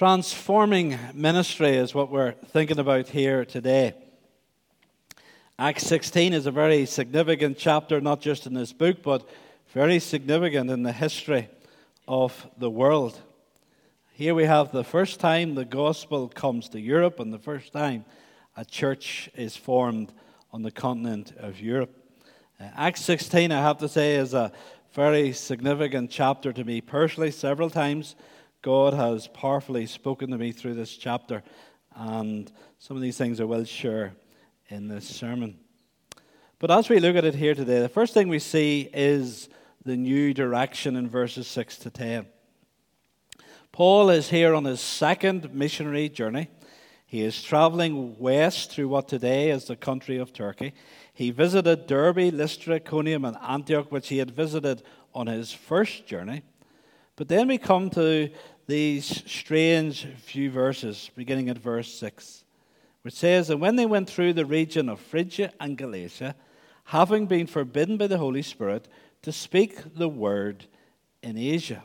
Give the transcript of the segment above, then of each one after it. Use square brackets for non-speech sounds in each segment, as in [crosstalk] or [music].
Transforming ministry is what we're thinking about here today. Acts 16 is a very significant chapter, not just in this book, but very significant in the history of the world. Here we have the first time the gospel comes to Europe, and the first time a church is formed on the continent of Europe. Uh, Acts 16, I have to say, is a very significant chapter to me personally, several times God has powerfully spoken to me through this chapter, and some of these things I will share in this sermon. But as we look at it here today, the first thing we see is the new direction in verses 6 to 10. Paul is here on his second missionary journey. He is traveling west through what today is the country of Turkey. He visited Derbe, Lystra, Iconium, and Antioch, which he had visited on his first journey. But then we come to these strange few verses, beginning at verse 6, which says, And when they went through the region of Phrygia and Galatia, having been forbidden by the Holy Spirit to speak the word in Asia.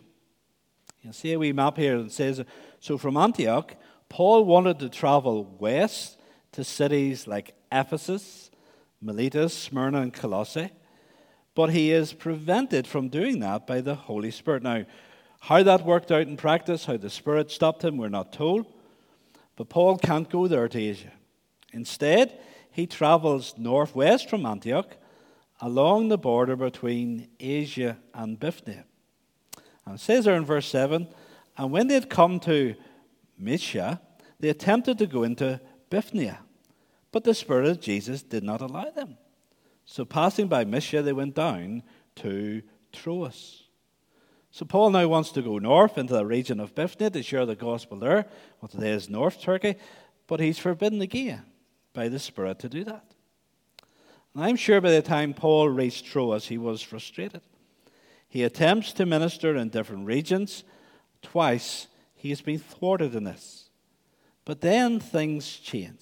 You see a wee map here that says, So from Antioch, Paul wanted to travel west to cities like Ephesus, Miletus, Smyrna, and Colossae, but he is prevented from doing that by the Holy Spirit. Now, how that worked out in practice, how the Spirit stopped him, we're not told. But Paul can't go there to Asia. Instead, he travels northwest from Antioch along the border between Asia and Bithynia. And it says there in verse 7 And when they had come to Mysia, they attempted to go into Bithynia, but the Spirit of Jesus did not allow them. So passing by Mysia, they went down to Troas. So Paul now wants to go north into the region of Bithynia to share the gospel there, what today is North Turkey, but he's forbidden again by the Spirit to do that. And I'm sure by the time Paul reached Troas, he was frustrated. He attempts to minister in different regions. Twice he has been thwarted in this. But then things change.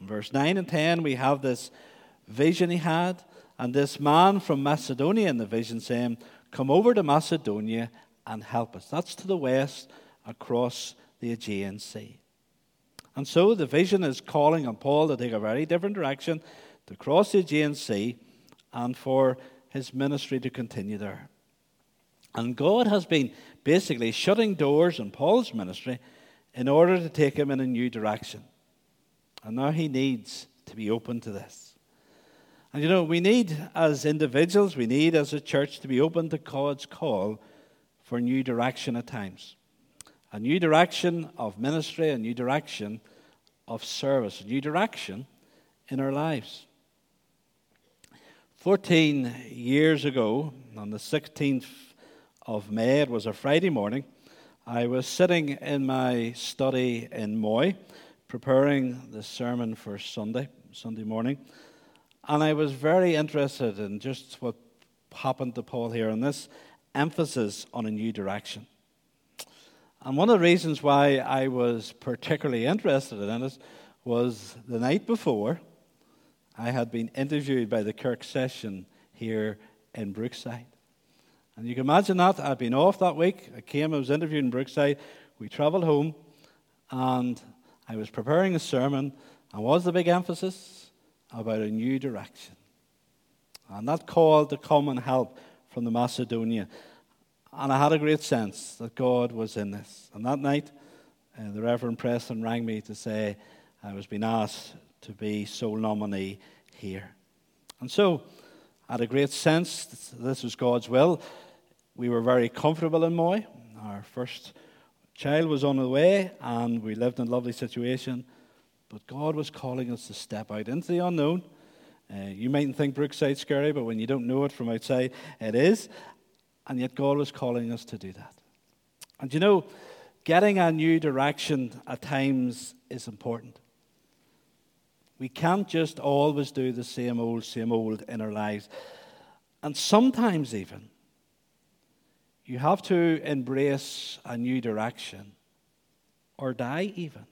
In verse 9 and 10, we have this vision he had, and this man from Macedonia in the vision saying, Come over to Macedonia and help us. That's to the west across the Aegean Sea. And so the vision is calling on Paul to take a very different direction, to cross the Aegean Sea, and for his ministry to continue there. And God has been basically shutting doors in Paul's ministry in order to take him in a new direction. And now he needs to be open to this. And you know, we need as individuals, we need as a church to be open to God's call for new direction at times. A new direction of ministry, a new direction of service, a new direction in our lives. 14 years ago, on the 16th of May, it was a Friday morning, I was sitting in my study in Moy, preparing the sermon for Sunday, Sunday morning. And I was very interested in just what happened to Paul here and this emphasis on a new direction. And one of the reasons why I was particularly interested in it was the night before, I had been interviewed by the Kirk session here in Brookside. And you can imagine that. I'd been off that week. I came, I was interviewed in Brookside. We travelled home, and I was preparing a sermon. And what was the big emphasis? About a new direction. And that call to come and help from the Macedonia. And I had a great sense that God was in this. And that night, uh, the Reverend Preston rang me to say I was being asked to be sole nominee here. And so I had a great sense that this was God's will. We were very comfortable in Moy. Our first child was on the way, and we lived in a lovely situation. But God was calling us to step out into the unknown. Uh, you mightn't think Brookside's scary, but when you don't know it from outside, it is. And yet God was calling us to do that. And you know, getting a new direction at times is important. We can't just always do the same old, same old in our lives. And sometimes, even, you have to embrace a new direction or die, even.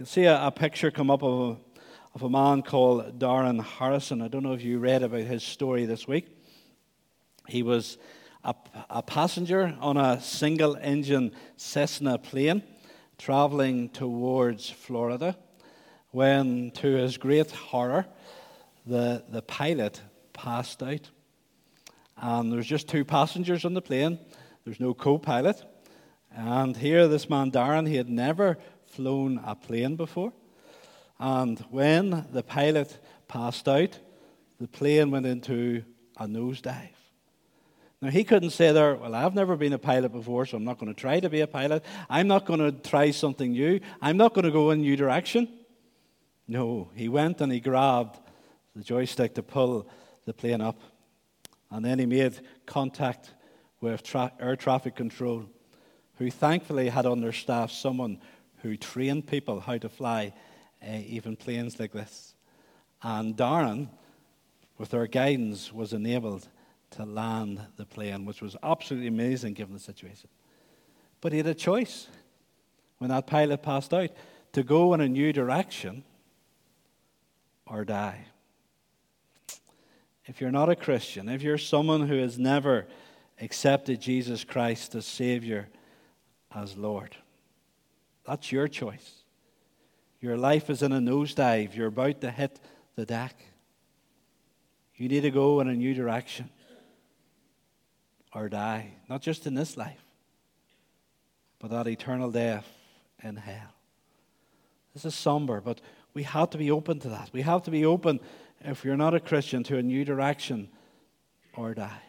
You'll see a, a picture come up of a, of a man called Darren Harrison. I don't know if you read about his story this week. He was a, a passenger on a single engine Cessna plane traveling towards Florida when, to his great horror, the, the pilot passed out. And there's just two passengers on the plane, there's no co pilot. And here, this man, Darren, he had never flown a plane before. And when the pilot passed out, the plane went into a nosedive. Now, he couldn't say there, Well, I've never been a pilot before, so I'm not going to try to be a pilot. I'm not going to try something new. I'm not going to go in a new direction. No, he went and he grabbed the joystick to pull the plane up. And then he made contact with tra- air traffic control, who thankfully had on their staff someone who trained people how to fly uh, even planes like this. And Darren, with their guidance, was enabled to land the plane, which was absolutely amazing given the situation. But he had a choice when that pilot passed out to go in a new direction or die. If you're not a Christian, if you're someone who has never accepted Jesus Christ as Savior, as Lord, that's your choice. Your life is in a nosedive. You're about to hit the deck. You need to go in a new direction or die, not just in this life, but that eternal death in hell. This is somber, but we have to be open to that. We have to be open, if you're not a Christian, to a new direction or die.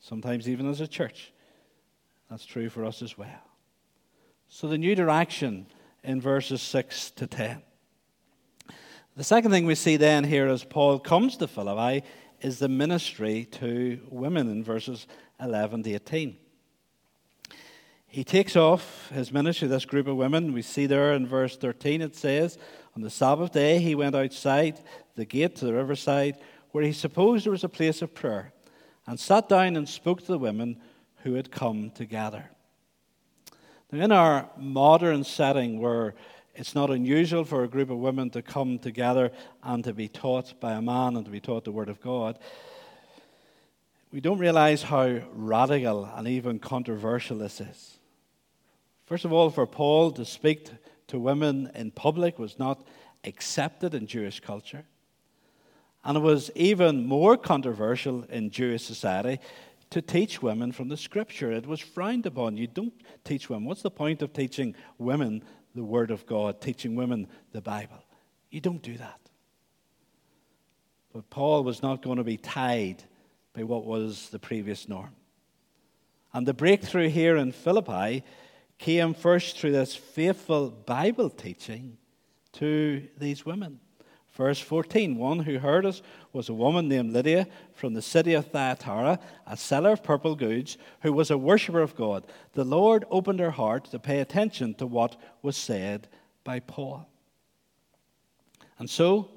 Sometimes, even as a church, that's true for us as well. So, the new direction in verses 6 to 10. The second thing we see then here as Paul comes to Philippi is the ministry to women in verses 11 to 18. He takes off his ministry to this group of women. We see there in verse 13 it says, On the Sabbath day he went outside the gate to the riverside, where he supposed there was a place of prayer, and sat down and spoke to the women who had come together. Now, in our modern setting, where it's not unusual for a group of women to come together and to be taught by a man and to be taught the Word of God, we don't realize how radical and even controversial this is. First of all, for Paul to speak to women in public was not accepted in Jewish culture. And it was even more controversial in Jewish society to teach women from the scripture. It was frowned upon. You don't teach women. What's the point of teaching women the Word of God, teaching women the Bible? You don't do that. But Paul was not going to be tied by what was the previous norm. And the breakthrough here in Philippi came first through this faithful Bible teaching to these women. Verse 14 One who heard us was a woman named Lydia from the city of Thyatira, a seller of purple goods, who was a worshiper of God. The Lord opened her heart to pay attention to what was said by Paul. And so,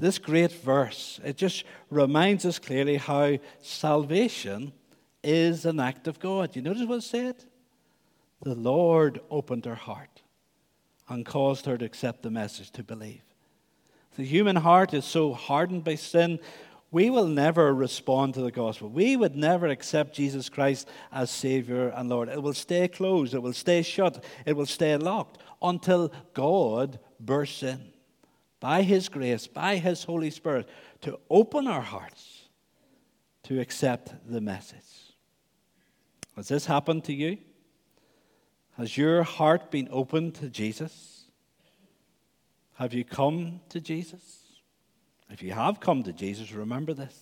this great verse, it just reminds us clearly how salvation is an act of God. You notice what it said? The Lord opened her heart and caused her to accept the message, to believe. The human heart is so hardened by sin, we will never respond to the gospel. We would never accept Jesus Christ as Savior and Lord. It will stay closed, it will stay shut, it will stay locked until God bursts in by His grace, by His Holy Spirit, to open our hearts to accept the message. Has this happened to you? Has your heart been opened to Jesus? Have you come to Jesus? If you have come to Jesus, remember this.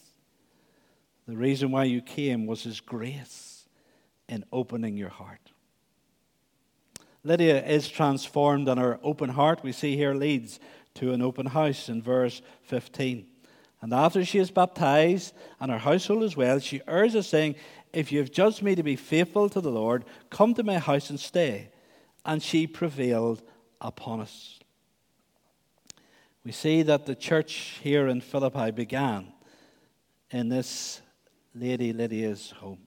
The reason why you came was His grace in opening your heart. Lydia is transformed, and her open heart, we see here, leads to an open house in verse 15. And after she is baptized, and her household as well, she urges, us, saying, If you have judged me to be faithful to the Lord, come to my house and stay. And she prevailed upon us we see that the church here in Philippi began in this Lady Lydia's home.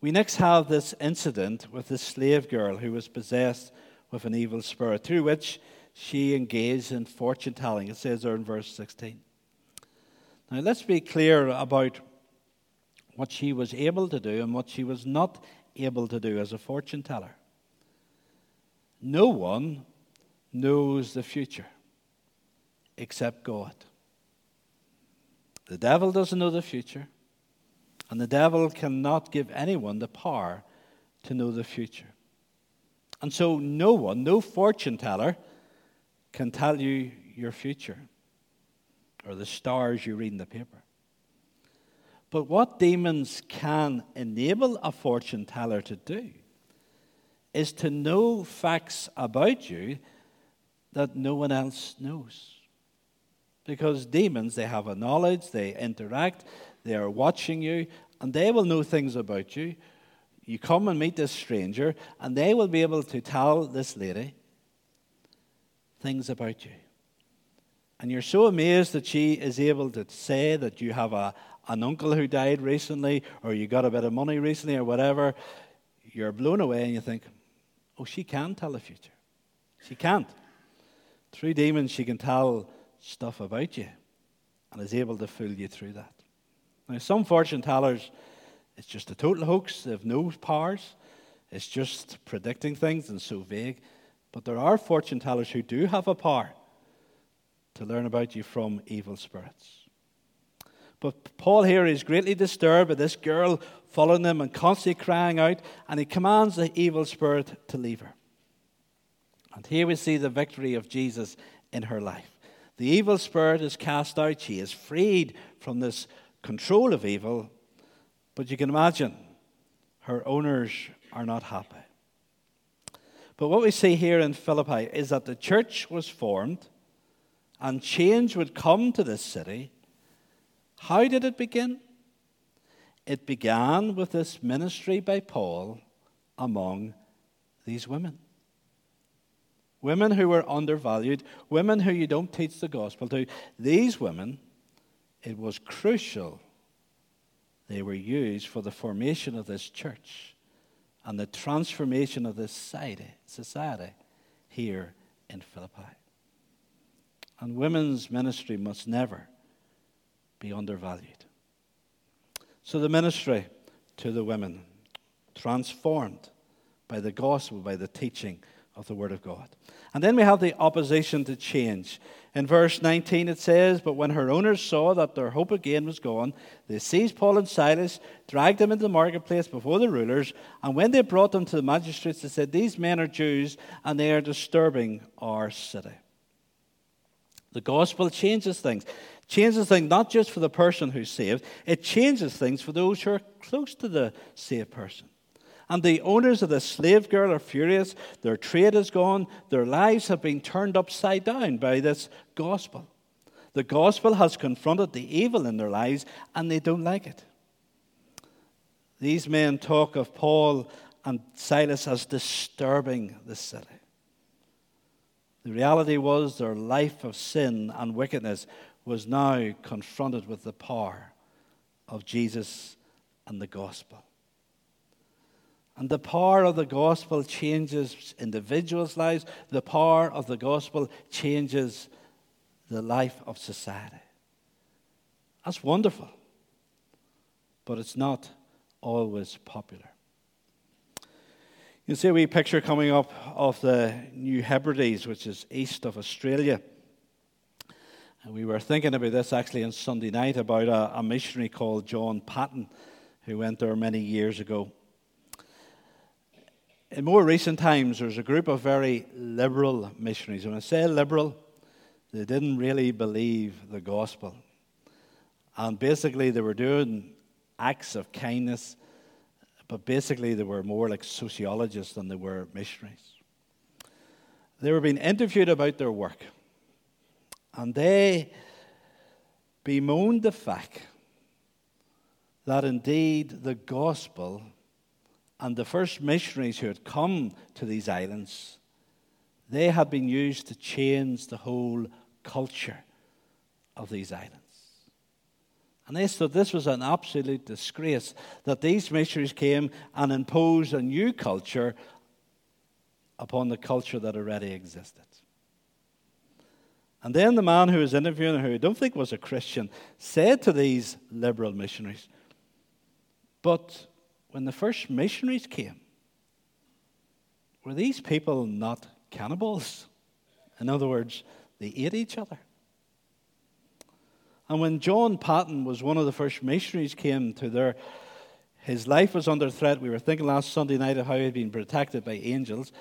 We next have this incident with this slave girl who was possessed with an evil spirit, through which she engaged in fortune telling. It says there in verse 16. Now, let's be clear about what she was able to do and what she was not able to do as a fortune teller. No one knows the future except God. The devil doesn't know the future, and the devil cannot give anyone the power to know the future. And so, no one, no fortune teller, can tell you your future or the stars you read in the paper. But what demons can enable a fortune teller to do is to know facts about you that no one else knows. Because demons, they have a knowledge, they interact, they are watching you, and they will know things about you. You come and meet this stranger, and they will be able to tell this lady things about you. And you're so amazed that she is able to say that you have a, an uncle who died recently, or you got a bit of money recently, or whatever. You're blown away, and you think, oh, she can tell the future. She can't. Through demons, she can tell stuff about you and is able to fool you through that. Now, some fortune tellers, it's just a total hoax. They have no powers. It's just predicting things and so vague. But there are fortune tellers who do have a power to learn about you from evil spirits. But Paul here is greatly disturbed by this girl following him and constantly crying out, and he commands the evil spirit to leave her. And here we see the victory of Jesus in her life. The evil spirit is cast out. She is freed from this control of evil. But you can imagine her owners are not happy. But what we see here in Philippi is that the church was formed and change would come to this city. How did it begin? It began with this ministry by Paul among these women. Women who were undervalued, women who you don't teach the gospel to. These women, it was crucial they were used for the formation of this church and the transformation of this society, society here in Philippi. And women's ministry must never be undervalued. So the ministry to the women, transformed by the gospel, by the teaching of the Word of God. And then we have the opposition to change. In verse 19 it says, But when her owners saw that their hope again was gone, they seized Paul and Silas, dragged them into the marketplace before the rulers, and when they brought them to the magistrates, they said, These men are Jews, and they are disturbing our city. The gospel changes things. Changes things not just for the person who's saved, it changes things for those who are close to the saved person. And the owners of the slave girl are furious. Their trade is gone. Their lives have been turned upside down by this gospel. The gospel has confronted the evil in their lives, and they don't like it. These men talk of Paul and Silas as disturbing the city. The reality was their life of sin and wickedness was now confronted with the power of Jesus and the gospel. And the power of the gospel changes individuals' lives. The power of the gospel changes the life of society. That's wonderful. But it's not always popular. You see a wee picture coming up of the New Hebrides, which is east of Australia. And we were thinking about this actually on Sunday night about a, a missionary called John Paton who went there many years ago in more recent times, there's a group of very liberal missionaries. When I say liberal, they didn't really believe the gospel. And basically, they were doing acts of kindness, but basically, they were more like sociologists than they were missionaries. They were being interviewed about their work, and they bemoaned the fact that indeed the gospel and the first missionaries who had come to these islands, they had been used to change the whole culture of these islands. And they thought this was an absolute disgrace that these missionaries came and imposed a new culture upon the culture that already existed. And then the man who was interviewing, who I don't think was a Christian, said to these liberal missionaries, But when the first missionaries came, were these people not cannibals? In other words, they ate each other. And when John Paton was one of the first missionaries came to their his life was under threat. We were thinking last Sunday night of how he'd been protected by angels.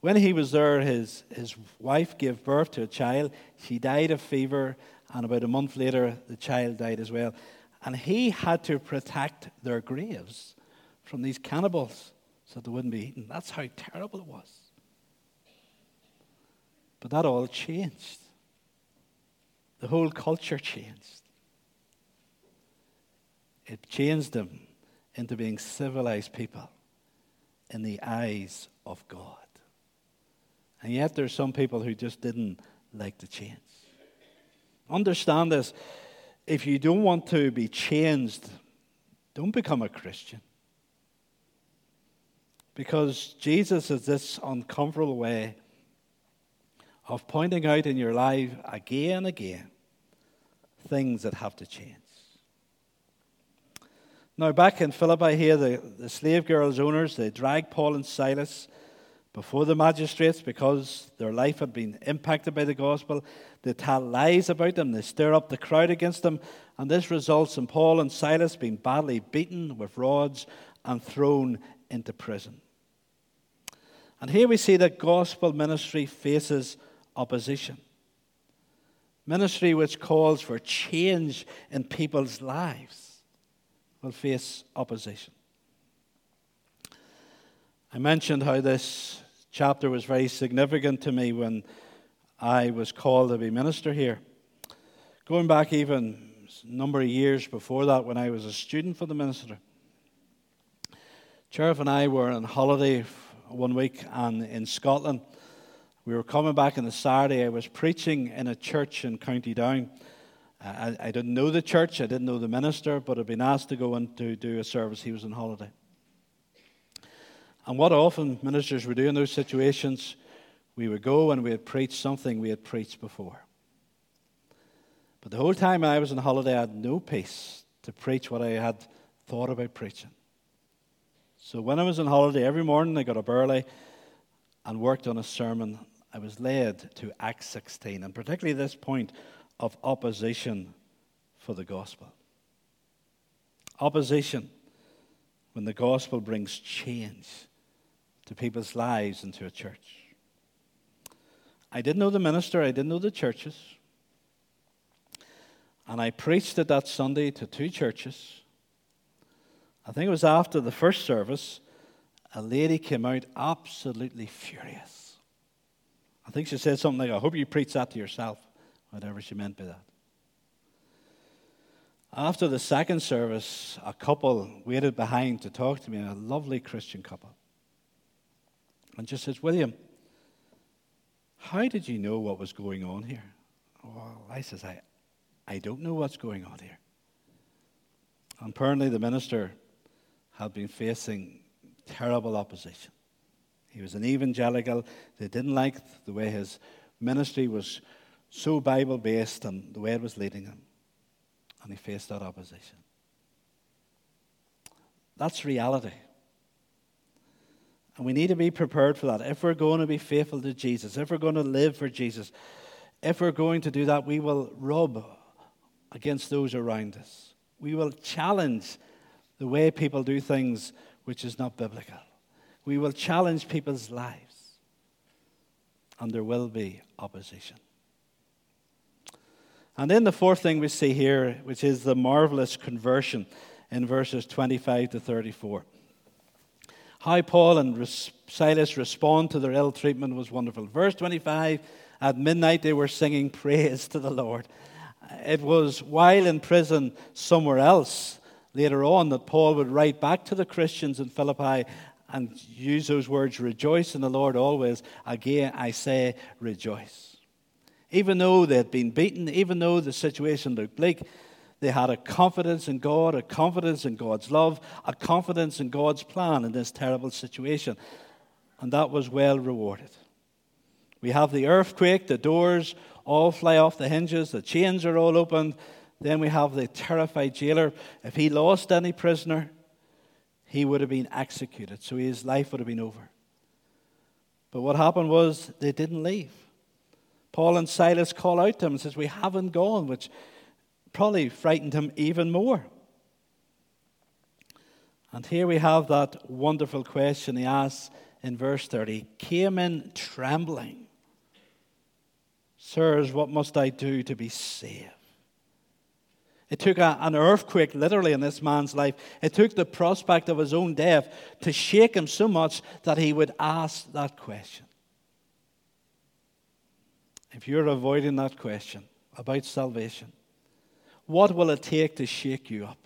When he was there, his, his wife gave birth to a child. She died of fever, and about a month later, the child died as well. And he had to protect their graves from these cannibals so they wouldn't be eaten. That's how terrible it was. But that all changed. The whole culture changed. It changed them into being civilized people in the eyes of God. And yet, there are some people who just didn't like the change. Understand this if you don't want to be changed, don't become a Christian. Because Jesus is this uncomfortable way of pointing out in your life again and again things that have to change. Now, back in Philippi here, the, the slave girls' owners, they dragged Paul and Silas before the magistrates because their life had been impacted by the gospel. They tell lies about them, they stir up the crowd against them, and this results in Paul and Silas being badly beaten with rods and thrown into prison. And here we see that gospel ministry faces opposition. Ministry which calls for change in people's lives will face opposition. I mentioned how this chapter was very significant to me when I was called to be minister here. Going back even a number of years before that, when I was a student for the minister, Sheriff and I were on holiday one week and in Scotland. We were coming back on the Saturday. I was preaching in a church in County Down. Uh, I, I didn't know the church, I didn't know the minister, but I'd been asked to go in to do a service. He was on holiday. And what often ministers would do in those situations, we would go and we would preach something we had preached before. But the whole time I was on holiday, I had no peace to preach what I had thought about preaching. So when I was on holiday, every morning I got up early and worked on a sermon. I was led to Acts 16, and particularly this point of opposition for the gospel. Opposition when the gospel brings change to people's lives and to a church. I didn't know the minister, I didn't know the churches. And I preached it that Sunday to two churches. I think it was after the first service, a lady came out absolutely furious. I think she said something like, I hope you preach that to yourself whatever she meant by that. After the second service, a couple waited behind to talk to me, a lovely Christian couple. And just says, William, how did you know what was going on here? Well, I says, I, I don't know what's going on here. And apparently the minister had been facing terrible opposition. He was an evangelical. They didn't like the way his ministry was so Bible based and the way it was leading him. And he faced that opposition. That's reality. And we need to be prepared for that. If we're going to be faithful to Jesus, if we're going to live for Jesus, if we're going to do that, we will rub against those around us. We will challenge the way people do things which is not biblical. We will challenge people's lives. And there will be opposition. And then the fourth thing we see here, which is the marvelous conversion in verses 25 to 34. How Paul and Silas respond to their ill treatment was wonderful. Verse 25 At midnight they were singing [laughs] praise to the Lord. It was while in prison somewhere else later on that Paul would write back to the Christians in Philippi and use those words rejoice in the Lord always. Again, I say rejoice. Even though they had been beaten, even though the situation looked bleak, they had a confidence in God, a confidence in God's love, a confidence in God's plan in this terrible situation. And that was well rewarded. We have the earthquake, the doors all fly off the hinges, the chains are all opened. Then we have the terrified jailer. If he lost any prisoner, he would have been executed. So his life would have been over. But what happened was they didn't leave. Paul and Silas call out to him and says, We haven't gone, which probably frightened him even more. And here we have that wonderful question he asks in verse 30 came in trembling. Sirs, what must I do to be saved? It took a, an earthquake, literally, in this man's life. It took the prospect of his own death to shake him so much that he would ask that question. If you're avoiding that question about salvation, what will it take to shake you up?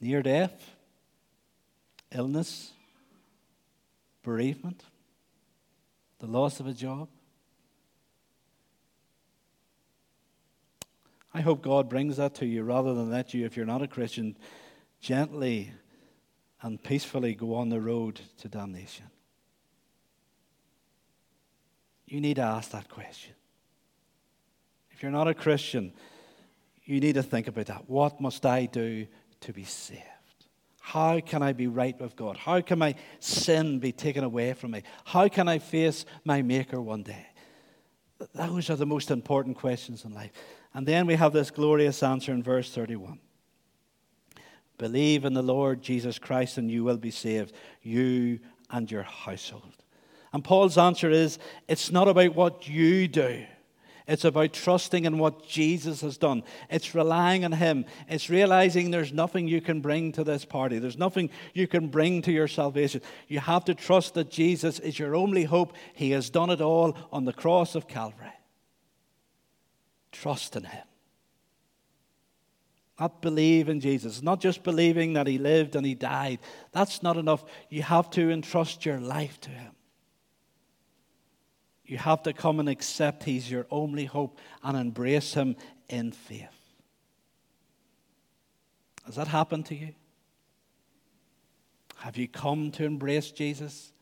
Near death? Illness? Bereavement? The loss of a job? I hope God brings that to you rather than let you, if you're not a Christian, gently and peacefully go on the road to damnation. You need to ask that question. If you're not a Christian, you need to think about that. What must I do to be saved? How can I be right with God? How can my sin be taken away from me? How can I face my Maker one day? Those are the most important questions in life. And then we have this glorious answer in verse 31. Believe in the Lord Jesus Christ and you will be saved, you and your household. And Paul's answer is it's not about what you do. It's about trusting in what Jesus has done. It's relying on Him. It's realizing there's nothing you can bring to this party. There's nothing you can bring to your salvation. You have to trust that Jesus is your only hope. He has done it all on the cross of Calvary. Trust in Him. Not believe in Jesus. Not just believing that He lived and He died. That's not enough. You have to entrust your life to Him. You have to come and accept He's your only hope and embrace Him in faith. Has that happened to you? Have you come to embrace Jesus?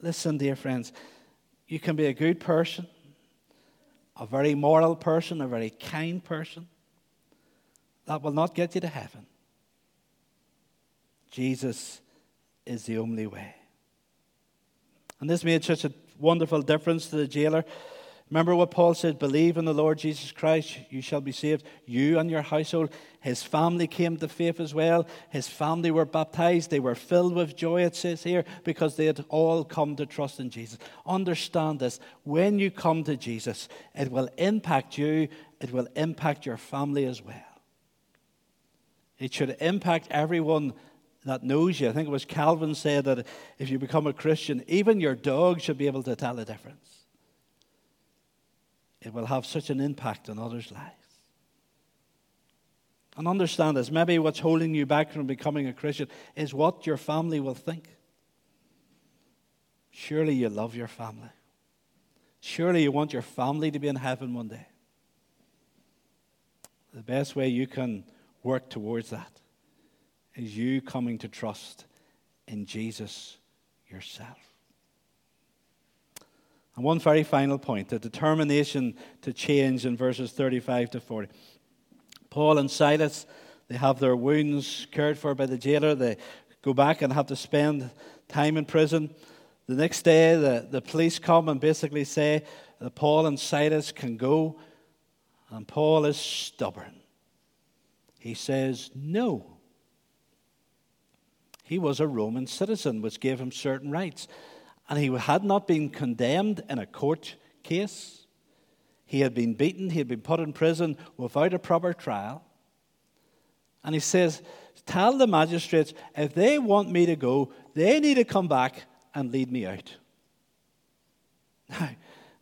Listen, dear friends, you can be a good person a very moral person, a very kind person, that will not get you to heaven. Jesus is the only way. And this made such a wonderful difference to the jailer. Remember what Paul said believe in the Lord Jesus Christ, you shall be saved, you and your household. His family came to faith as well. His family were baptized. They were filled with joy, it says here, because they had all come to trust in Jesus. Understand this when you come to Jesus, it will impact you, it will impact your family as well. It should impact everyone that knows you. I think it was Calvin said that if you become a Christian, even your dog should be able to tell the difference it will have such an impact on others' lives. And understand this maybe what's holding you back from becoming a Christian is what your family will think. Surely you love your family. Surely you want your family to be in heaven one day. The best way you can work towards that is you coming to trust in Jesus yourself. And one very final point the determination to change in verses 35 to 40. Paul and Silas, they have their wounds cared for by the jailer. They go back and have to spend time in prison. The next day, the, the police come and basically say that Paul and Silas can go. And Paul is stubborn. He says, No. He was a Roman citizen, which gave him certain rights and he had not been condemned in a court case. He had been beaten, he had been put in prison without a proper trial. And he says, Tell the magistrates if they want me to go, they need to come back and lead me out. Now,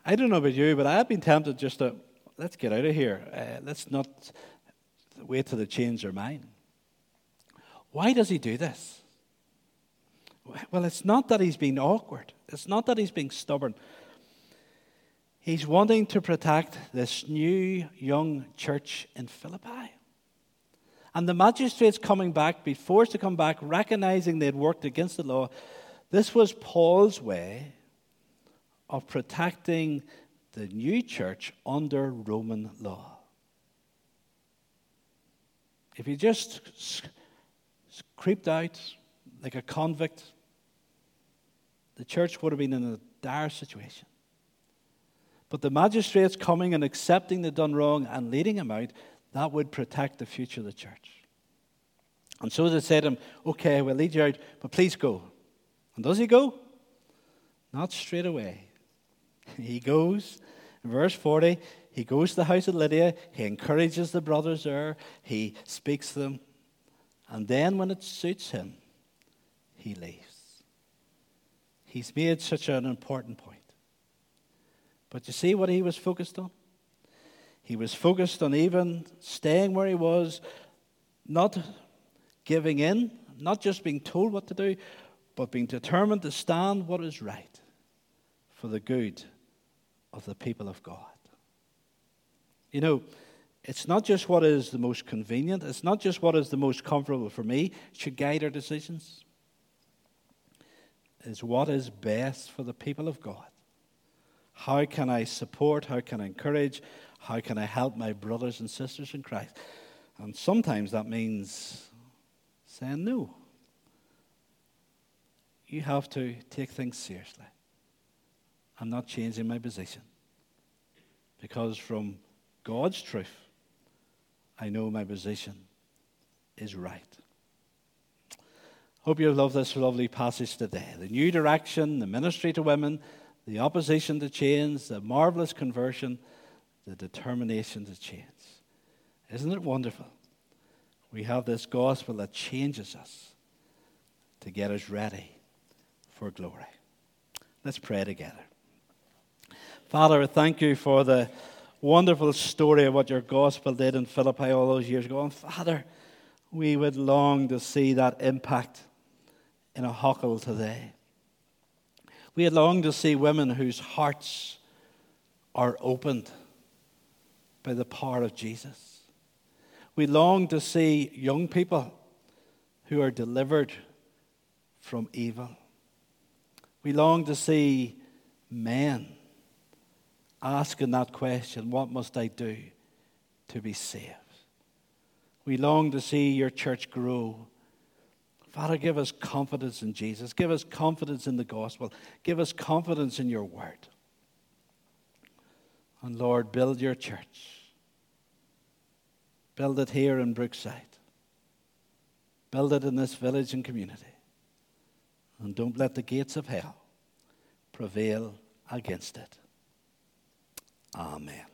I don't know about you, but I've been tempted just to, let's get out of here. Uh, let's not wait till they change their mind. Why does he do this? Well, it's not that he's being awkward, it's not that he's being stubborn. He's wanting to protect this new young church in Philippi. And the magistrates coming back, be forced to come back, recognizing they'd worked against the law. This was Paul's way of protecting the new church under Roman law. If you just creeped out like a convict, the church would have been in a dire situation. But the magistrates coming and accepting the done wrong and leading him out, that would protect the future of the church. And so they said to him, Okay, we'll lead you out, but please go. And does he go? Not straight away. [laughs] He goes, verse 40, he goes to the house of Lydia, he encourages the brothers there, he speaks to them, and then when it suits him, he leaves. He's made such an important point. But you see what he was focused on? He was focused on even staying where he was, not giving in, not just being told what to do, but being determined to stand what is right for the good of the people of God. You know, it's not just what is the most convenient, it's not just what is the most comfortable for me, should guide our decisions. It's what is best for the people of God. How can I support? How can I encourage? How can I help my brothers and sisters in Christ? And sometimes that means saying no. You have to take things seriously. I'm not changing my position. Because from God's truth, I know my position is right. Hope you love this lovely passage today. The new direction, the ministry to women, the opposition to change, the marvelous conversion, the determination to change. Isn't it wonderful? We have this gospel that changes us to get us ready for glory. Let's pray together. Father, thank you for the wonderful story of what your gospel did in Philippi all those years ago. And Father, we would long to see that impact in Ahoghill today. We longed to see women whose hearts are opened by the power of Jesus. We long to see young people who are delivered from evil. We long to see men asking that question what must I do to be saved? We long to see your church grow Father, give us confidence in Jesus. Give us confidence in the gospel. Give us confidence in your word. And Lord, build your church. Build it here in Brookside. Build it in this village and community. And don't let the gates of hell prevail against it. Amen.